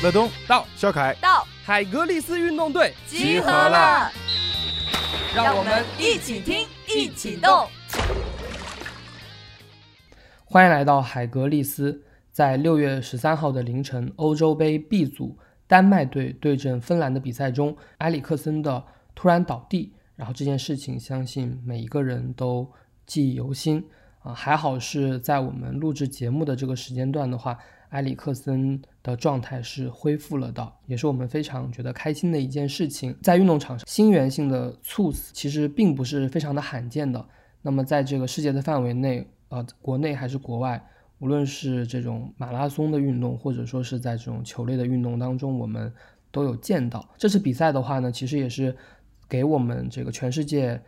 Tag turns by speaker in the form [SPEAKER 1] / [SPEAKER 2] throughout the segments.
[SPEAKER 1] 乐东
[SPEAKER 2] 到，
[SPEAKER 1] 肖凯
[SPEAKER 3] 到，
[SPEAKER 2] 海格力斯运动队
[SPEAKER 3] 集合了，
[SPEAKER 2] 让我们
[SPEAKER 3] 一起听，一起动。
[SPEAKER 4] 欢迎来到海格力斯。在六月十三号的凌晨，欧洲杯 B 组丹麦队对阵芬兰的比赛中，埃里克森的突然倒地，然后这件事情相信每一个人都记忆犹新啊。还好是在我们录制节目的这个时间段的话，埃里克森的状态是恢复了的，也是我们非常觉得开心的一件事情。在运动场上，心源性的猝死其实并不是非常的罕见的。那么在这个世界的范围内，呃，国内还是国外。无论是这种马拉松的运动，或者说是在这种球类的运动当中，我们都有见到。这次比赛的话呢，其实也是给我们这个全世界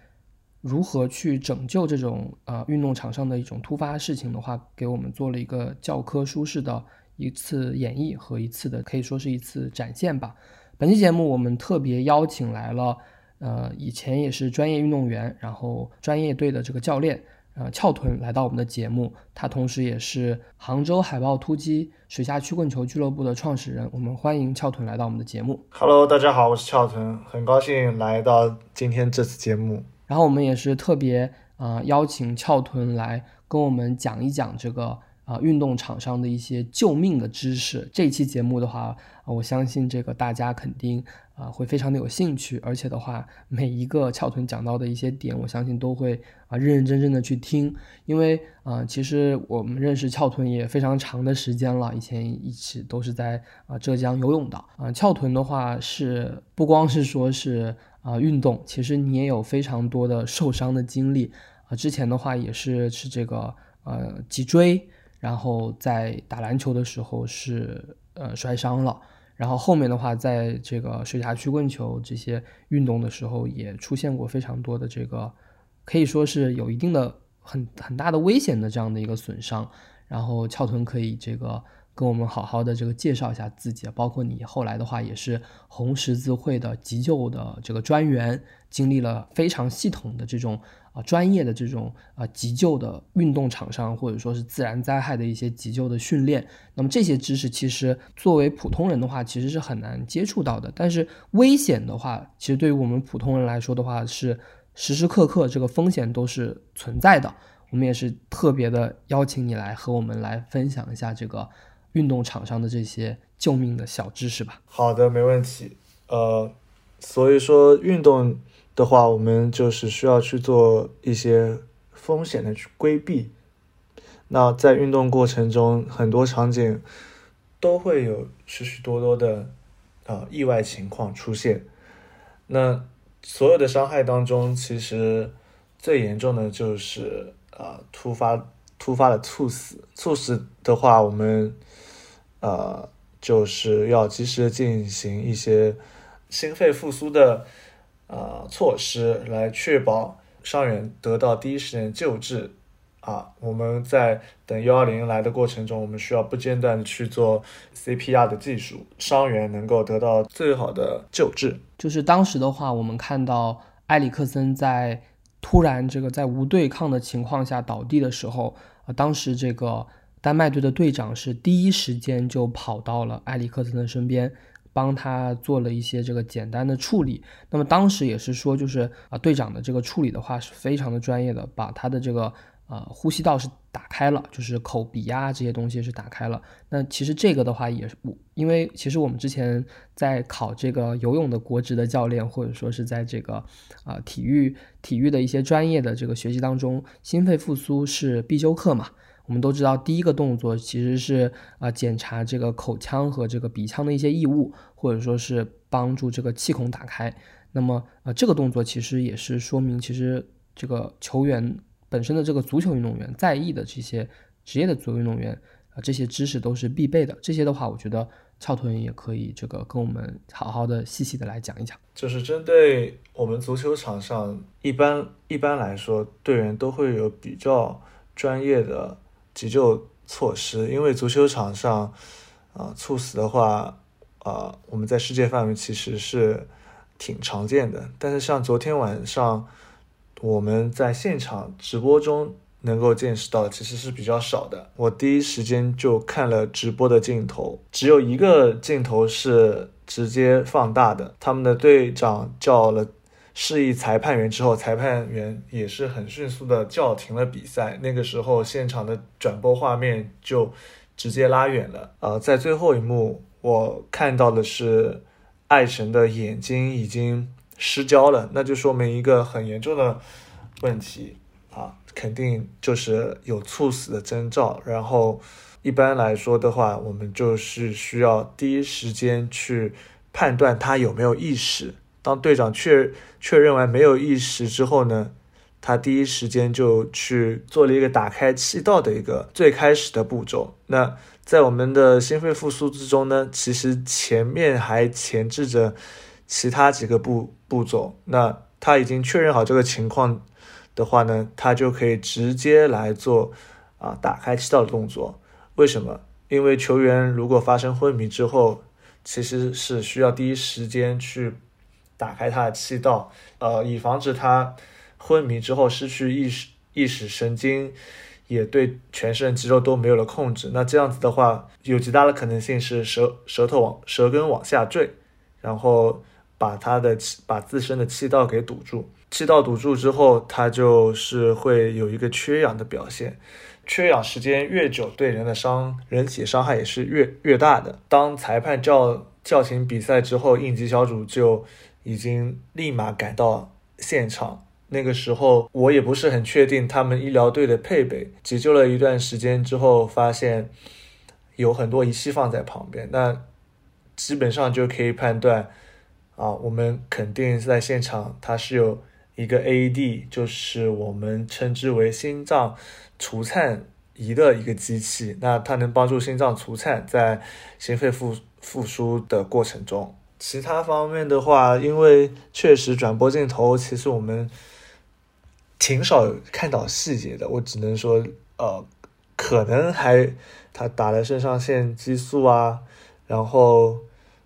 [SPEAKER 4] 如何去拯救这种呃运动场上的一种突发事情的话，给我们做了一个教科书式的一次演绎和一次的可以说是一次展现吧。本期节目我们特别邀请来了，呃，以前也是专业运动员，然后专业队的这个教练。呃，翘臀来到我们的节目，他同时也是杭州海豹突击水下曲棍球俱乐部的创始人。我们欢迎翘臀来到我们的节目。
[SPEAKER 5] Hello，大家好，我是翘臀，很高兴来到今天这次节目。
[SPEAKER 4] 然后我们也是特别啊邀请翘臀来跟我们讲一讲这个。啊，运动场上的一些救命的知识。这期节目的话，我相信这个大家肯定啊会非常的有兴趣，而且的话，每一个翘臀讲到的一些点，我相信都会啊认认真真的去听。因为啊，其实我们认识翘臀也非常长的时间了，以前一起都是在啊浙江游泳的啊。翘臀的话是不光是说是啊运动，其实你也有非常多的受伤的经历啊。之前的话也是是这个呃脊椎。然后在打篮球的时候是呃摔伤了，然后后面的话在这个水下曲棍球这些运动的时候也出现过非常多的这个，可以说是有一定的很很大的危险的这样的一个损伤。然后翘臀可以这个跟我们好好的这个介绍一下自己，包括你后来的话也是红十字会的急救的这个专员，经历了非常系统的这种。啊，专业的这种啊急救的运动场上，或者说是自然灾害的一些急救的训练，那么这些知识其实作为普通人的话，其实是很难接触到的。但是危险的话，其实对于我们普通人来说的话，是时时刻刻这个风险都是存在的。我们也是特别的邀请你来和我们来分享一下这个运动场上的这些救命的小知识吧。
[SPEAKER 5] 好的，没问题。呃，所以说运动。的话，我们就是需要去做一些风险的去规避。那在运动过程中，很多场景都会有许许多多的呃意外情况出现。那所有的伤害当中，其实最严重的就是啊突发突发的猝死。猝死的话，我们呃就是要及时的进行一些心肺复苏的。呃，措施来确保伤员得到第一时间救治。啊，我们在等幺二零来的过程中，我们需要不间断的去做 CPR 的技术，伤员能够得到最好的救治。
[SPEAKER 4] 就是当时的话，我们看到埃里克森在突然这个在无对抗的情况下倒地的时候，啊，当时这个丹麦队的队长是第一时间就跑到了埃里克森的身边。帮他做了一些这个简单的处理，那么当时也是说，就是啊，队长的这个处理的话是非常的专业的，把他的这个呃呼吸道是打开了，就是口鼻啊这些东西是打开了。那其实这个的话也是，因为其实我们之前在考这个游泳的国职的教练，或者说是在这个啊体育体育的一些专业的这个学习当中，心肺复苏是必修课嘛。我们都知道，第一个动作其实是啊检查这个口腔和这个鼻腔的一些异物，或者说是帮助这个气孔打开。那么啊这个动作其实也是说明，其实这个球员本身的这个足球运动员在役的这些职业的足球运动员啊这些知识都是必备的。这些的话，我觉得翘臀也可以这个跟我们好好的细细的来讲一讲。
[SPEAKER 5] 就是针对我们足球场上，一般一般来说，队员都会有比较专业的。急救措施，因为足球场上，啊，猝死的话，啊，我们在世界范围其实是挺常见的。但是像昨天晚上我们在现场直播中能够见识到其实是比较少的。我第一时间就看了直播的镜头，只有一个镜头是直接放大的。他们的队长叫了示意裁判员之后，裁判员也是很迅速的叫停了比赛。那个时候现场的转播画面就直接拉远了。呃，在最后一幕，我看到的是爱神的眼睛已经失焦了，那就说明一个很严重的问题啊。肯定就是有猝死的征兆，然后一般来说的话，我们就是需要第一时间去判断他有没有意识。当队长确确认完没有意识之后呢，他第一时间就去做了一个打开气道的一个最开始的步骤。那在我们的心肺复苏之中呢，其实前面还前置着其他几个步步骤。那他已经确认好这个情况。的话呢，他就可以直接来做啊打开气道的动作。为什么？因为球员如果发生昏迷之后，其实是需要第一时间去打开他的气道，呃，以防止他昏迷之后失去意识，意识神经也对全身肌肉都没有了控制。那这样子的话，有极大的可能性是舌舌头往舌根往下坠，然后把他的气把自身的气道给堵住。气道堵住之后，它就是会有一个缺氧的表现。缺氧时间越久，对人的伤人体伤害也是越越大的。当裁判叫叫停比赛之后，应急小组就已经立马赶到现场。那个时候我也不是很确定他们医疗队的配备。急救了一段时间之后，发现有很多仪器放在旁边，那基本上就可以判断啊，我们肯定在现场，它是有。一个 AED 就是我们称之为心脏除颤仪的一个机器，那它能帮助心脏除颤，在心肺复复苏的过程中。其他方面的话，因为确实转播镜头其实我们挺少看到细节的，我只能说，呃，可能还他打了肾上腺激素啊，然后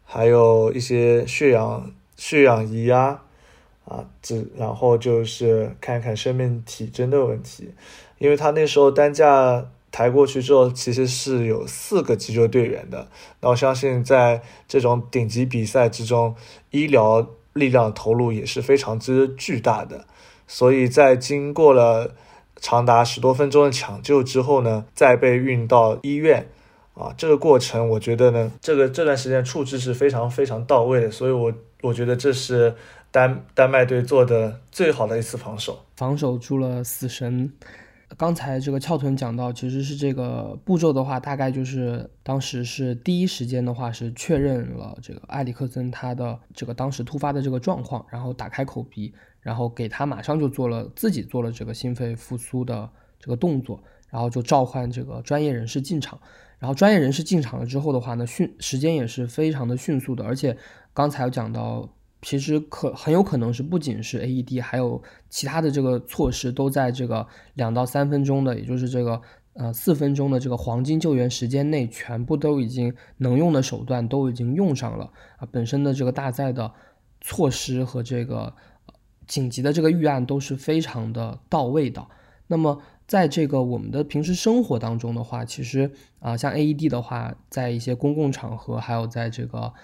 [SPEAKER 5] 还有一些血氧血氧仪啊。啊，这然后就是看看生命体征的问题，因为他那时候担架抬过去之后，其实是有四个急救队员的。那我相信在这种顶级比赛之中，医疗力量投入也是非常之巨大的。所以在经过了长达十多分钟的抢救之后呢，再被运到医院，啊，这个过程我觉得呢，这个这段时间处置是非常非常到位的。所以我我觉得这是。丹丹麦队做的最好的一次防守，
[SPEAKER 4] 防守出了死神。刚才这个翘臀讲到，其实是这个步骤的话，大概就是当时是第一时间的话是确认了这个埃里克森他的这个当时突发的这个状况，然后打开口鼻，然后给他马上就做了自己做了这个心肺复苏的这个动作，然后就召唤这个专业人士进场。然后专业人士进场了之后的话呢，迅时间也是非常的迅速的，而且刚才有讲到。其实可很有可能是不仅是 AED，还有其他的这个措施都在这个两到三分钟的，也就是这个呃四分钟的这个黄金救援时间内，全部都已经能用的手段都已经用上了啊。本身的这个大赛的措施和这个紧急的这个预案都是非常的到位的。那么在这个我们的平时生活当中的话，其实啊像 AED 的话，在一些公共场合，还有在这个。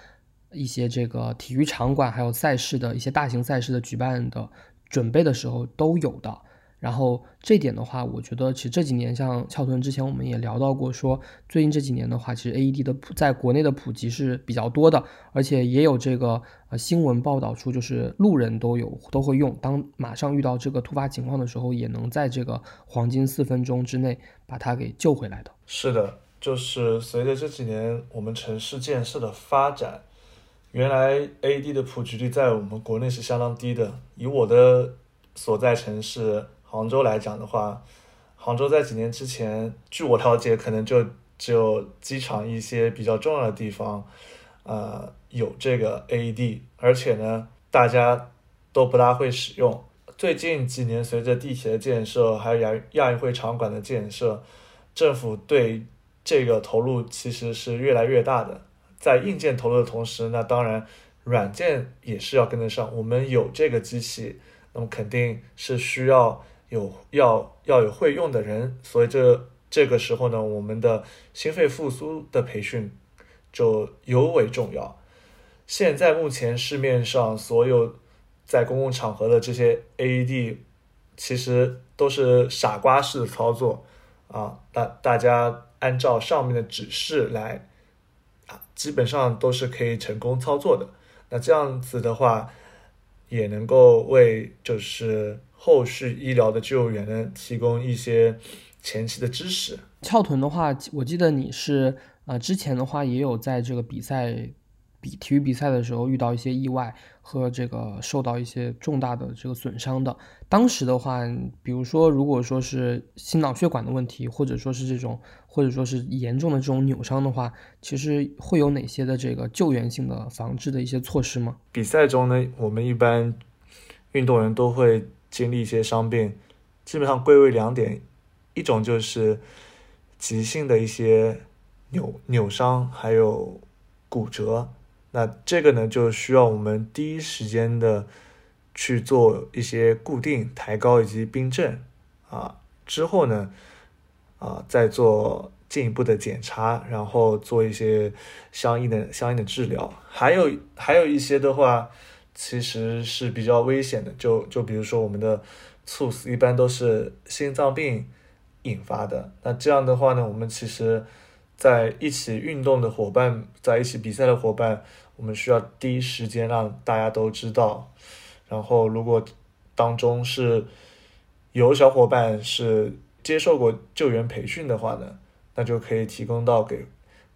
[SPEAKER 4] 一些这个体育场馆还有赛事的一些大型赛事的举办的准备的时候都有的。然后这点的话，我觉得其实这几年像翘臀之前我们也聊到过，说最近这几年的话，其实 AED 的普在国内的普及是比较多的，而且也有这个呃新闻报道出，就是路人都有都会用，当马上遇到这个突发情况的时候，也能在这个黄金四分钟之内把它给救回来的。
[SPEAKER 5] 是的，就是随着这几年我们城市建设的发展。原来 AD 的普及率在我们国内是相当低的。以我的所在城市杭州来讲的话，杭州在几年之前，据我了解，可能就只有机场一些比较重要的地方，呃，有这个 AED，而且呢，大家都不大会使用。最近几年，随着地铁的建设，还有亚亚运会场馆的建设，政府对这个投入其实是越来越大的。在硬件投入的同时，那当然软件也是要跟得上。我们有这个机器，那么肯定是需要有要要有会用的人，所以这这个时候呢，我们的心肺复苏的培训就尤为重要。现在目前市面上所有在公共场合的这些 AED，其实都是傻瓜式的操作啊，大大家按照上面的指示来，基本上都是可以成功操作的。那这样子的话，也能够为就是后续医疗的救援呢提供一些前期的支持。
[SPEAKER 4] 翘臀的话，我记得你是呃之前的话也有在这个比赛。比体育比赛的时候遇到一些意外和这个受到一些重大的这个损伤的，当时的话，比如说如果说是心脑血管的问题，或者说是这种，或者说是严重的这种扭伤的话，其实会有哪些的这个救援性的防治的一些措施吗？
[SPEAKER 5] 比赛中呢，我们一般运动员都会经历一些伤病，基本上归为两点，一种就是急性的一些扭扭伤，还有骨折。那这个呢，就需要我们第一时间的去做一些固定、抬高以及冰镇啊，之后呢，啊，再做进一步的检查，然后做一些相应的相应的治疗。还有还有一些的话，其实是比较危险的，就就比如说我们的猝死，一般都是心脏病引发的。那这样的话呢，我们其实在一起运动的伙伴，在一起比赛的伙伴。我们需要第一时间让大家都知道，然后如果当中是有小伙伴是接受过救援培训的话呢，那就可以提供到给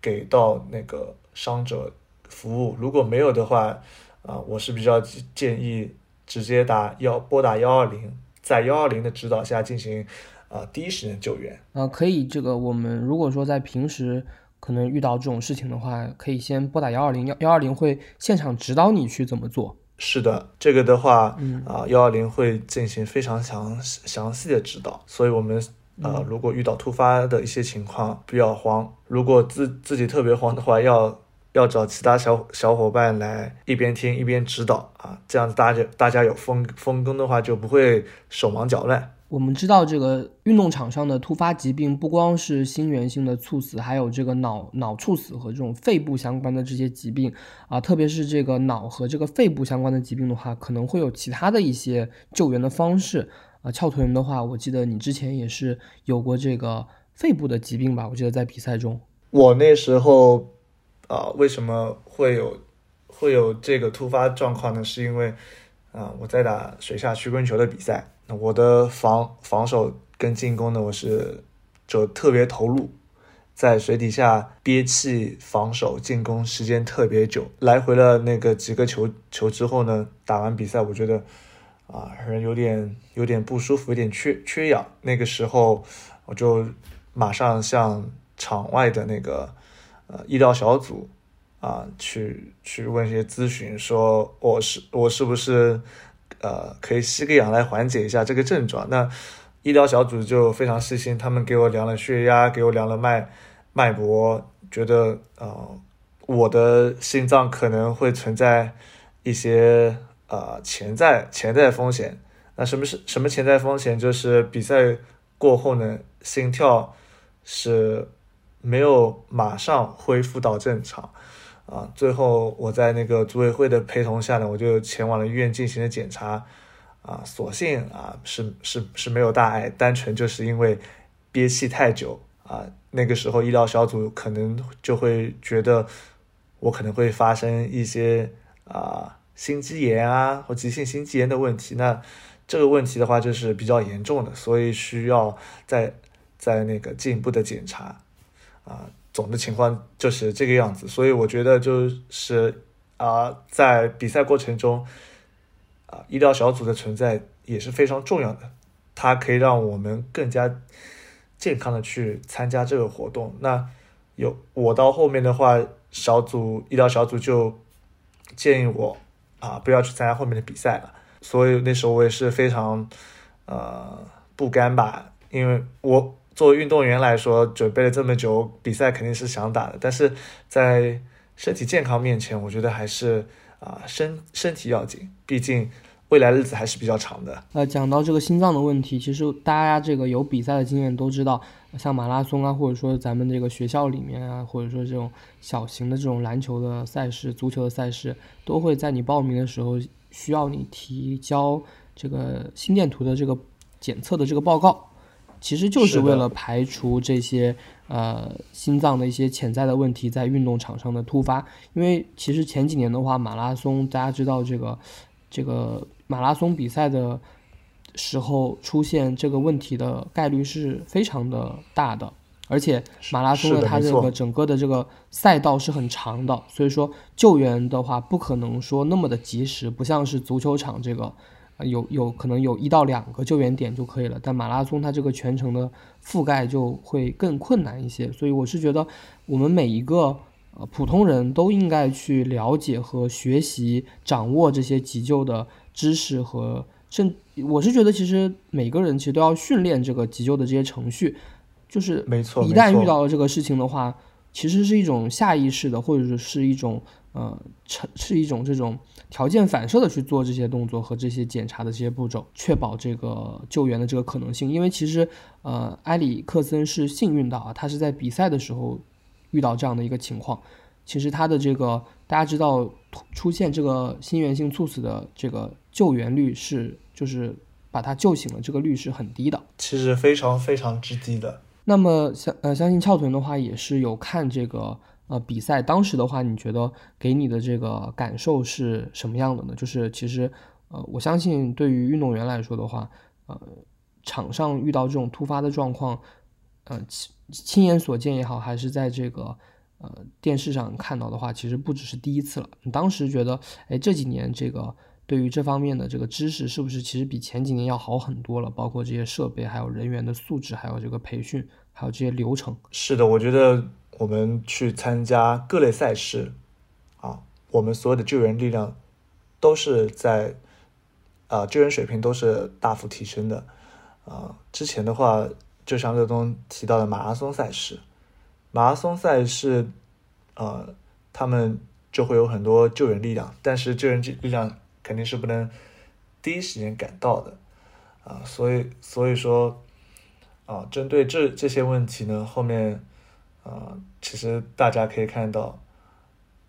[SPEAKER 5] 给到那个伤者服务。如果没有的话，啊，我是比较建议直接打幺拨打幺二零，在幺二零的指导下进行啊第一时间救援。
[SPEAKER 4] 啊，可以，这个我们如果说在平时。可能遇到这种事情的话，可以先拨打幺二零，幺幺二零会现场指导你去怎么做。
[SPEAKER 5] 是的，这个的话，啊，幺二零会进行非常详详细的指导。所以，我们呃，如果遇到突发的一些情况，不要慌。如果自自己特别慌的话，要要找其他小小伙伴来一边听一边指导啊，这样子大家大家有分分工的话，就不会手忙脚乱。
[SPEAKER 4] 我们知道，这个运动场上的突发疾病不光是心源性的猝死，还有这个脑脑猝死和这种肺部相关的这些疾病啊，特别是这个脑和这个肺部相关的疾病的话，可能会有其他的一些救援的方式啊。翘臀的话，我记得你之前也是有过这个肺部的疾病吧？我记得在比赛中，
[SPEAKER 5] 我那时候啊，为什么会有会有这个突发状况呢？是因为啊，我在打水下曲棍球的比赛。那我的防防守跟进攻呢，我是就特别投入，在水底下憋气防守进攻时间特别久，来回了那个几个球球之后呢，打完比赛我觉得啊人有点有点不舒服，有点缺缺氧。那个时候我就马上向场外的那个呃医疗小组啊去去问一些咨询，说我是我是不是。呃，可以吸个氧来缓解一下这个症状。那医疗小组就非常细心，他们给我量了血压，给我量了脉脉搏，觉得呃我的心脏可能会存在一些呃潜在潜在风险。那什么是什么潜在风险？就是比赛过后呢，心跳是没有马上恢复到正常。啊，最后我在那个组委会的陪同下呢，我就前往了医院进行了检查，啊，所幸啊是是是没有大碍，单纯就是因为憋气太久啊，那个时候医疗小组可能就会觉得我可能会发生一些啊心肌炎啊或急性心肌炎的问题，那这个问题的话就是比较严重的，所以需要在在那个进一步的检查，啊。总的情况就是这个样子，所以我觉得就是啊，在比赛过程中，啊，医疗小组的存在也是非常重要的，它可以让我们更加健康的去参加这个活动。那有我到后面的话，小组医疗小组就建议我啊，不要去参加后面的比赛了。所以那时候我也是非常呃不甘吧，因为我。作为运动员来说，准备了这么久，比赛肯定是想打的。但是在身体健康面前，我觉得还是啊身身体要紧。毕竟未来日子还是比较长的。
[SPEAKER 4] 呃，讲到这个心脏的问题，其实大家这个有比赛的经验都知道，像马拉松啊，或者说咱们这个学校里面啊，或者说这种小型的这种篮球的赛事、足球的赛事，都会在你报名的时候需要你提交这个心电图的这个检测的这个报告，其实就是为了排除这些呃心脏的一些潜在的问题在运动场上的突发。因为其实前几年的话，马拉松大家知道这个这个。马拉松比赛的时候出现这个问题的概率是非常的大的，而且马拉松的它这个整个的这个赛道是很长的，所以说救援的话不可能说那么的及时，不像是足球场这个有有可能有一到两个救援点就可以了，但马拉松它这个全程的覆盖就会更困难一些，所以我是觉得我们每一个呃普通人都应该去了解和学习掌握这些急救的。知识和甚，我是觉得其实每个人其实都要训练这个急救的这些程序，就是
[SPEAKER 5] 没错，
[SPEAKER 4] 一旦遇到了这个事情的话，其实是一种下意识的，或者是一种呃，成是一种这种条件反射的去做这些动作和这些检查的这些步骤，确保这个救援的这个可能性。因为其实呃，埃里克森是幸运的啊，他是在比赛的时候遇到这样的一个情况。其实他的这个大家知道出现这个心源性猝死的这个救援率是，就是把他救醒了，这个率是很低的。
[SPEAKER 5] 其实非常非常之低的。
[SPEAKER 4] 那么相呃相信翘臀的话也是有看这个呃比赛，当时的话你觉得给你的这个感受是什么样的呢？就是其实呃我相信对于运动员来说的话，呃场上遇到这种突发的状况，呃亲亲眼所见也好，还是在这个。呃，电视上看到的话，其实不只是第一次了。你当时觉得，哎，这几年这个对于这方面的这个知识，是不是其实比前几年要好很多了？包括这些设备，还有人员的素质，还有这个培训，还有这些流程。
[SPEAKER 5] 是的，我觉得我们去参加各类赛事，啊，我们所有的救援力量都是在，啊，救援水平都是大幅提升的。啊，之前的话，就像乐东提到的马拉松赛事。马拉松赛事，呃，他们就会有很多救援力量，但是救援力量肯定是不能第一时间赶到的，啊，所以所以说，啊，针对这这些问题呢，后面，啊，其实大家可以看到，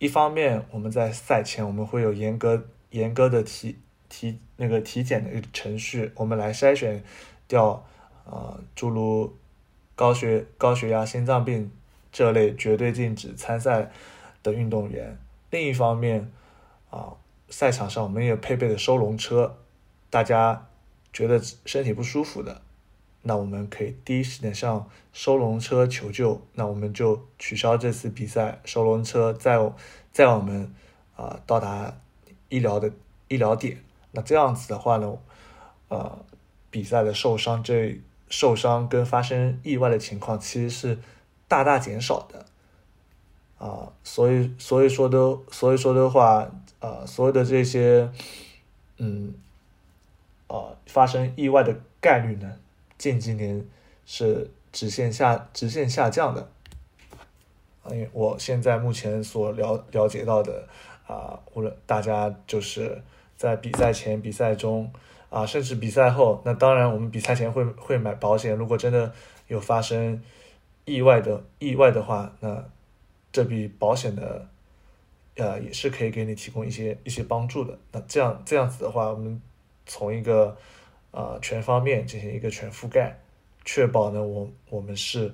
[SPEAKER 5] 一方面我们在赛前我们会有严格严格的体体那个体检的程序，我们来筛选掉，啊，诸如高血高血压、心脏病。这类绝对禁止参赛的运动员。另一方面，啊，赛场上我们也配备了收容车，大家觉得身体不舒服的，那我们可以第一时间向收容车求救，那我们就取消这次比赛，收容车载载我们啊到达医疗的医疗点。那这样子的话呢，呃，比赛的受伤这受伤跟发生意外的情况其实是。大大减少的，啊，所以所以说的，所以说的话，啊，所有的这些，嗯，啊，发生意外的概率呢，近几年是直线下直线下降的，因为我现在目前所了了解到的，啊，无论大家就是在比赛前、比赛中，啊，甚至比赛后，那当然我们比赛前会会买保险，如果真的有发生。意外的意外的话，那这笔保险的，呃，也是可以给你提供一些一些帮助的。那这样这样子的话，我们从一个呃全方面进行一个全覆盖，确保呢，我我们是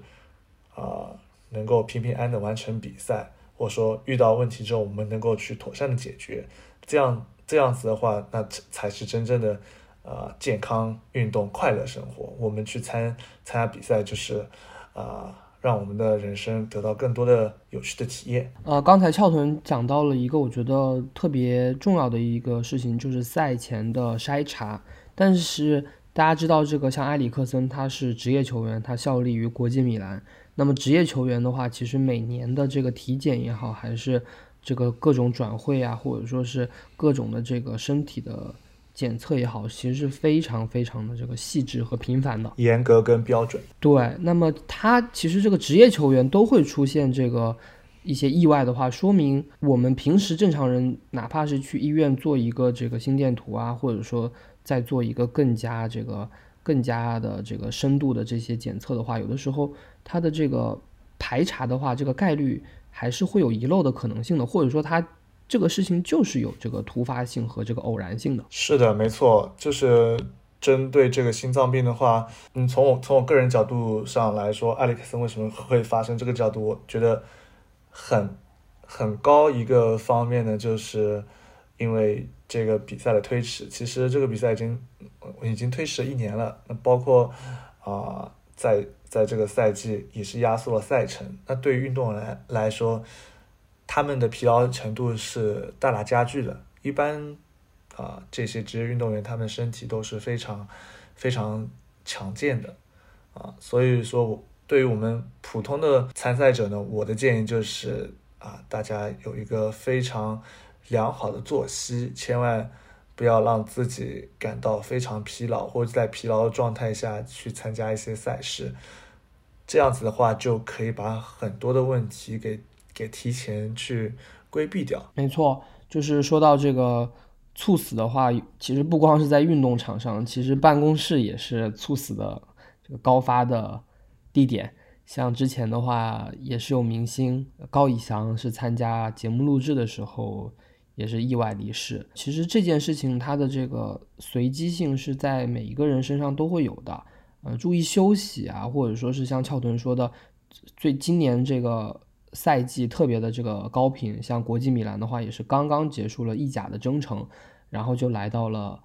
[SPEAKER 5] 啊能够平平安的完成比赛，或者说遇到问题之后，我们能够去妥善的解决。这样这样子的话，那才是真正的呃健康运动快乐生活。我们去参参加比赛就是。啊，让我们的人生得到更多的有趣的体验。
[SPEAKER 4] 呃，刚才翘臀讲到了一个我觉得特别重要的一个事情，就是赛前的筛查。但是大家知道，这个像埃里克森他是职业球员，他效力于国际米兰。那么职业球员的话，其实每年的这个体检也好，还是这个各种转会啊，或者说是各种的这个身体的。检测也好，其实是非常非常的这个细致和频繁的，
[SPEAKER 5] 严格跟标准。
[SPEAKER 4] 对，那么他其实这个职业球员都会出现这个一些意外的话，说明我们平时正常人，哪怕是去医院做一个这个心电图啊，或者说再做一个更加这个更加的这个深度的这些检测的话，有的时候它的这个排查的话，这个概率还是会有遗漏的可能性的，或者说它这个事情就是有这个突发性和这个偶然性的。
[SPEAKER 5] 是的，没错，就是针对这个心脏病的话，嗯，从我从我个人角度上来说，埃里克森为什么会发生这个角度，我觉得很很高一个方面呢，就是因为这个比赛的推迟。其实这个比赛已经已经推迟了一年了，那包括啊、在在这个赛季也是压缩了赛程。那对于运动员来说，他们的疲劳程度是大大加剧的。一般啊、这些职业运动员他们身体都是非常非常强健的啊，所以说我对于我们普通的参赛者呢，我的建议就是啊，大家有一个非常良好的作息，千万不要让自己感到非常疲劳，或者在疲劳的状态下去参加一些赛事，这样子的话就可以把很多的问题给给提前去规避掉。
[SPEAKER 4] 没错，就是说到这个猝死的话，其实不光是在运动场上，其实办公室也是猝死的这个高发的地点。像之前的话，也是有明星高以翔是参加节目录制的时候，也是意外离世。其实这件事情它的这个随机性是在每一个人身上都会有的。呃，注意休息啊，或者说是像翘臀说的，最今年这个赛季特别的这个高频，像国际米兰的话，也是刚刚结束了意甲的征程，然后就来到了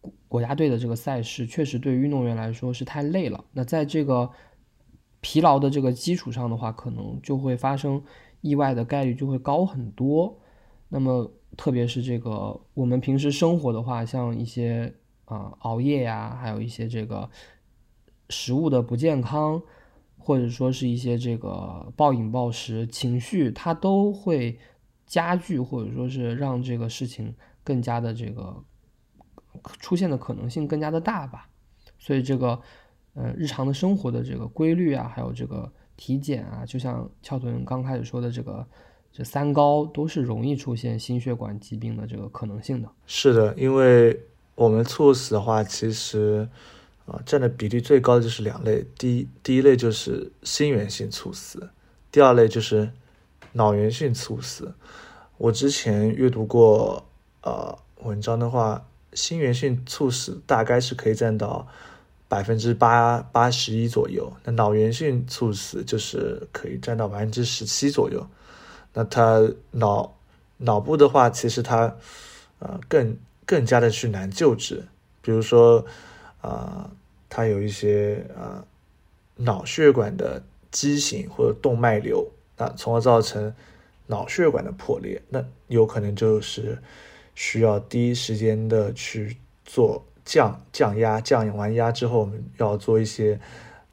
[SPEAKER 4] 国国家队的这个赛事，确实对于运动员来说是太累了。那在这个疲劳的这个基础上的话，可能就会发生意外的概率就会高很多。那么特别是这个我们平时生活的话，像一些啊、熬夜呀，还有一些这个食物的不健康，或者说是一些这个暴饮暴食、情绪，它都会加剧，或者说是让这个事情更加的这个出现的可能性更加的大吧。所以这个呃日常的生活的这个规律啊，还有这个体检啊，就像翘臀刚开始说的这个这三高，都是容易出现心血管疾病的这个可能性的。
[SPEAKER 5] 是的，因为我们猝死的话，其实啊占的比例最高的就是两类，第一第一类就是心源性猝死，第二类就是脑源性猝死。我之前阅读过呃文章的话，心源性猝死大概是可以占到百分之八八十一左右，那脑源性猝死就是可以占到百分之十七左右。那它脑脑部的话，其实它呃更更加的去难救治，比如说啊、呃它有一些呃脑血管的畸形或者动脉瘤，那从而造成脑血管的破裂，那有可能就是需要第一时间的去做降降压，降完压之后，我们要做一些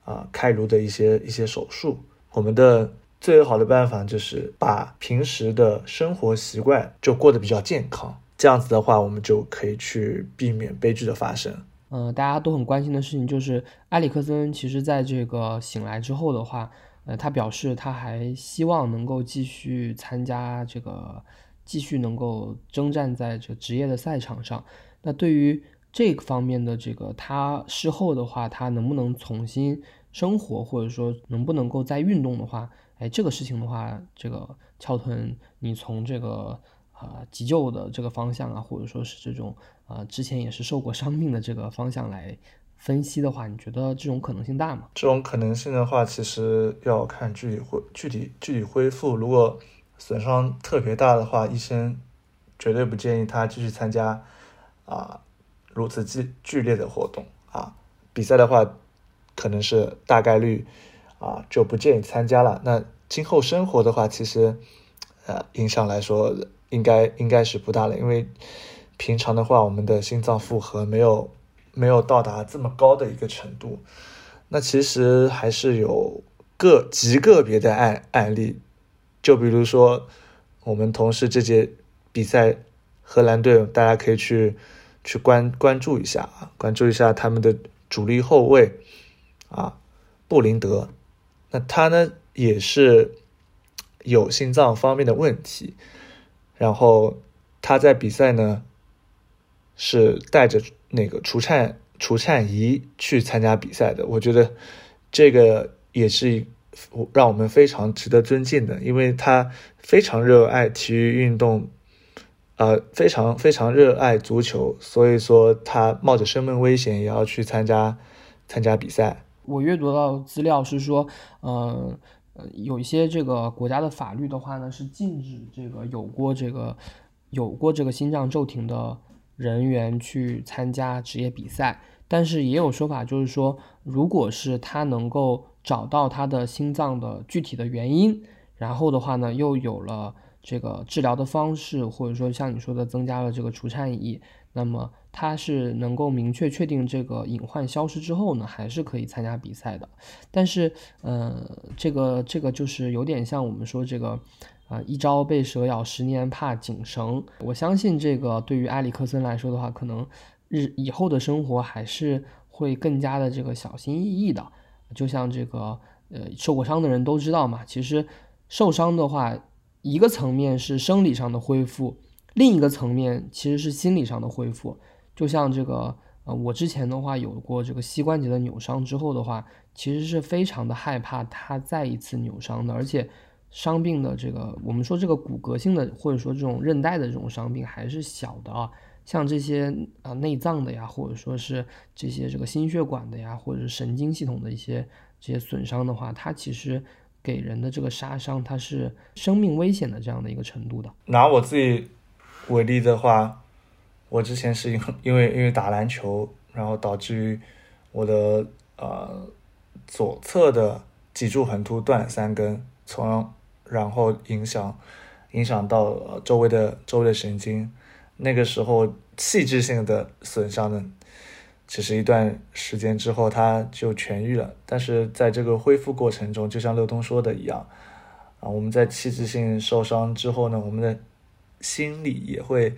[SPEAKER 5] 啊、开颅的一些一些手术。我们的最好的办法就是把平时的生活习惯就过得比较健康，这样子的话，我们就可以去避免悲剧的发生。
[SPEAKER 4] 嗯、大家都很关心的事情就是埃里克森，其实在这个醒来之后的话，呃，他表示他还希望能够继续参加这个，继续能够征战在这职业的赛场上。那对于这个方面的这个他事后的话，他能不能重新生活，或者说能不能够再运动的话，哎，这个事情的话，这个翘臀，你从这个啊、急救的这个方向啊，或者说是这种啊、之前也是受过伤病的这个方向来分析的话，你觉得这种可能性大吗？
[SPEAKER 5] 这种可能性的话，其实要看具体恢具体具体恢复。如果损伤特别大的话，医生绝对不建议他继续参加啊如此剧剧烈的活动啊。比赛的话，可能是大概率啊就不建议参加了。那今后生活的话，其实呃影响来说应该应该是不大了，因为平常的话，我们的心脏负荷没有没有到达这么高的一个程度。那其实还是有个极个别的案案例，就比如说我们同事这届比赛，荷兰队，大家可以去去关关注一下啊，关注一下他们的主力后卫啊，布林德。那他呢也是有心脏方面的问题，然后他在比赛呢是带着那个除颤除颤仪去参加比赛的。我觉得这个也是让我们非常值得尊敬的，因为他非常热爱体育运动，呃，非常非常热爱足球，所以说他冒着生命危险也要去参加参加比赛。
[SPEAKER 4] 我阅读到资料是说，嗯。有一些这个国家的法律的话呢，是禁止这个有过这个有过这个心脏骤停的人员去参加职业比赛。但是也有说法，就是说，如果是他能够找到他的心脏的具体的原因，然后的话呢，又有了这个治疗的方式，或者说像你说的增加了这个除颤仪，那么。他是能够明确确定这个隐患消失之后呢，还是可以参加比赛的。但是，呃，这个这个就是有点像我们说这个，啊，一朝被蛇咬，十年怕井绳。我相信这个对于埃里克森来说的话，可能日以后的生活还是会更加的这个小心翼翼的。就像这个，呃，受过伤的人都知道嘛，其实受伤的话，一个层面是生理上的恢复，另一个层面其实是心理上的恢复。就像这个，呃，我之前的话有过这个膝关节的扭伤之后的话，其实是非常的害怕它再一次扭伤的，而且伤病的这个，我们说这个骨骼性的或者说这种韧带的这种伤病还是小的啊，像这些啊内脏的呀，或者说是这些这个心血管的呀，或者是神经系统的一些这些损伤的话，它其实给人的这个杀伤，它是生命危险的这样的一个程度的。
[SPEAKER 5] 拿我自己为例的话。我之前是因因为因为打篮球，然后导致于我的呃左侧的脊柱横突断三根，从然后影响影响到周围的周围的神经，那个时候器质性的损伤呢，只是一段时间之后它就痊愈了，但是在这个恢复过程中，就像乐东说的一样，啊，我们在器质性受伤之后呢，我们的心理也会。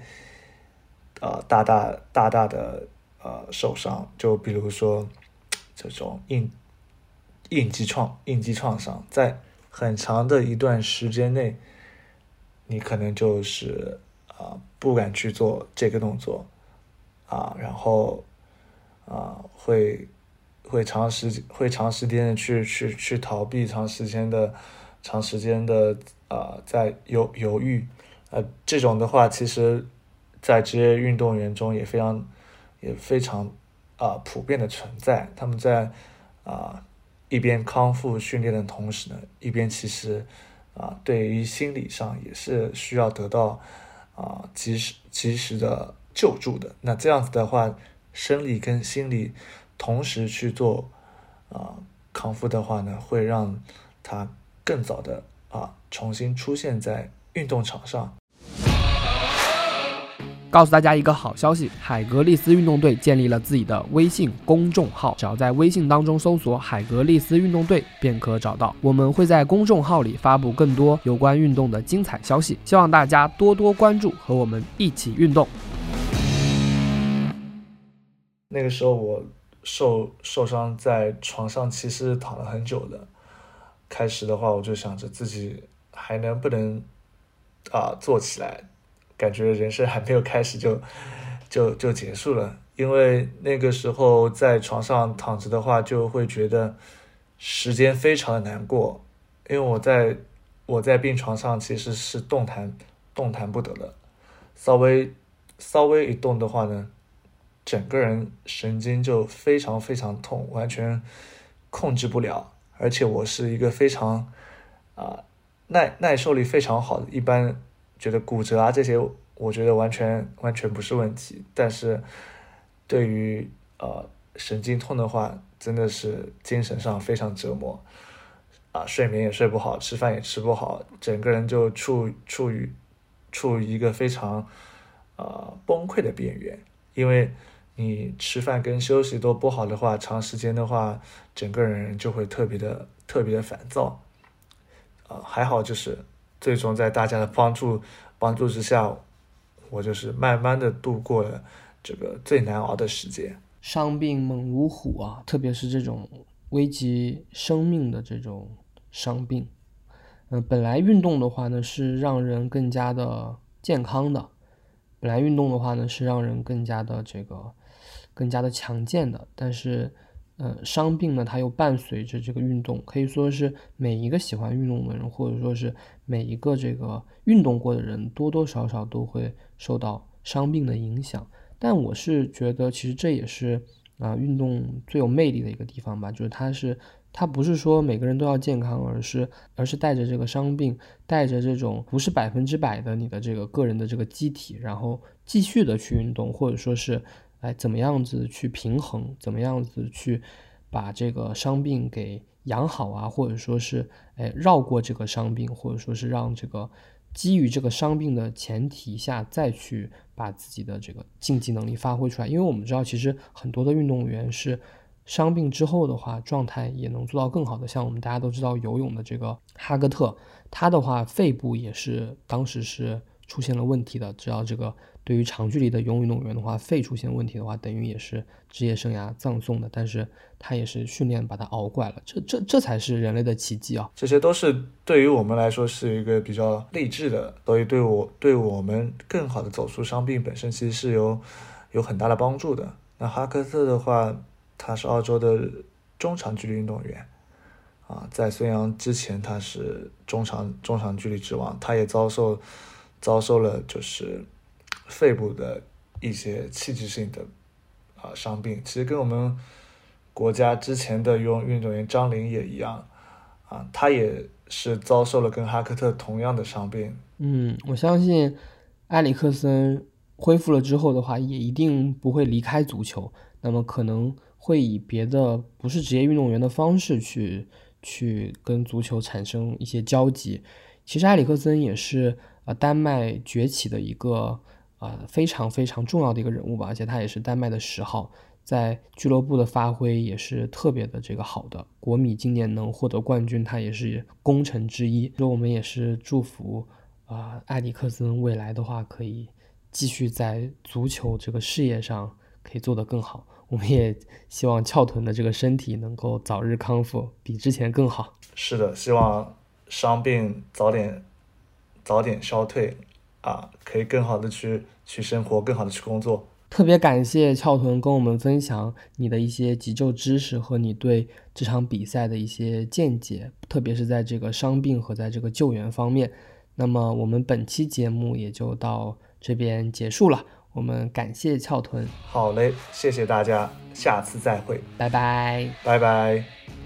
[SPEAKER 5] 呃，大大大大的呃受伤，就比如说这种应应激创应激创伤，在很长的一段时间内，你可能就是啊不敢去做这个动作啊，然后啊会会长时会长时间的去去去逃避，长时间的长时间的啊在犹犹豫，呃这种的话其实。在职业运动员中也非常也非常啊普遍的存在。他们在啊一边康复训练的同时呢，一边其实啊对于心理上也是需要得到啊及时及时的救助的。那这样子的话，生理跟心理同时去做啊康复的话呢，会让他更早的啊重新出现在运动场上。
[SPEAKER 4] 告诉大家一个好消息，海格力斯运动队建立了自己的微信公众号，只要在微信当中搜索“海格力斯运动队”便可找到。我们会在公众号里发布更多有关运动的精彩消息，希望大家多多关注，和我们一起运动。
[SPEAKER 5] 那个时候我受受伤在床上，其实躺了很久的。开始的话，我就想着自己还能不能啊坐起来。感觉人生还没有开始就就就结束了，因为那个时候在床上躺着的话，就会觉得时间非常的难过，因为我在我在病床上其实是动弹动弹不得的，稍微稍微一动的话呢，整个人神经就非常非常痛，完全控制不了，而且我是一个非常啊耐耐受力非常好的，一般。觉得骨折啊这些，我觉得完全完全不是问题。但是，对于呃神经痛的话，真的是精神上非常折磨，啊，睡眠也睡不好，吃饭也吃不好，整个人就处处于处于一个非常呃崩溃的边缘。因为你吃饭跟休息都不好的话，长时间的话，整个人就会特别的特别的烦躁。啊，还好就是。最终在大家的帮助帮助之下，我就是慢慢的度过了这个最难熬的时间。
[SPEAKER 4] 伤病猛如虎啊，特别是这种危及生命的这种伤病，嗯，本来运动的话呢是让人更加的健康的，本来运动的话呢是让人更加的这个更加的强健的，但是，呃，伤病呢它又伴随着这个运动，可以说是每一个喜欢运动的人，或者说是每一个这个运动过的人，多多少少都会受到伤病的影响。但我是觉得，其实这也是啊运动最有魅力的一个地方吧，就是它是。它不是说每个人都要健康，而是而是带着这个伤病，带着这种不是百分之百的你的这个个人的这个机体，然后继续的去运动，或者说是，哎，怎么样子去平衡，怎么样子去把这个伤病给养好啊，或者说是，哎，绕过这个伤病，或者说是让这个基于这个伤病的前提下再去把自己的这个竞技能力发挥出来，因为我们知道，其实很多的运动员是。伤病之后的话，状态也能做到更好的。像我们大家都知道游泳的这个哈格特，他的话肺部也是当时是出现了问题的。只要这个对于长距离的游泳运动员的话，肺出现问题的话，等于也是职业生涯葬送的。但是他也是训练把他熬过来了，这这这才是人类的奇迹啊！
[SPEAKER 5] 这些都是对于我们来说是一个比较励志的，所以对我对我们更好的走出伤病本身其实是有有很大的帮助的。那哈克特的话。他是澳洲的中长距离运动员，啊，在孙杨之前他是中长中长距离之王，他也遭受遭受了就是肺部的一些器质性的啊伤病，其实跟我们国家之前的游泳运动员张琳也一样，啊，他也是遭受了跟哈克特同样的伤病。
[SPEAKER 4] 嗯，我相信埃里克森恢复了之后的话，也一定不会离开足球，那么可能。会以别的不是职业运动员的方式去去跟足球产生一些交集。其实埃里克森也是呃丹麦崛起的一个呃非常非常重要的一个人物吧，而且他也是丹麦的十号，在俱乐部的发挥也是特别的这个好的。国米今年能获得冠军，他也是功臣之一。所以我们也是祝福啊埃里克森未来的话可以继续在足球这个事业上可以做得更好。我们也希望翘臀的这个身体能够早日康复，比之前更好。
[SPEAKER 5] 是的，希望伤病早点早点消退，啊，可以更好的去去生活，更好的去工作。
[SPEAKER 4] 特别感谢翘臀跟我们分享你的一些急救知识和你对这场比赛的一些见解，特别是在这个伤病和在这个救援方面。那么我们本期节目也就到这边结束了。我们感谢翘臀，
[SPEAKER 5] 好嘞，谢谢大家，下次再会，
[SPEAKER 4] 拜拜，
[SPEAKER 5] 拜拜。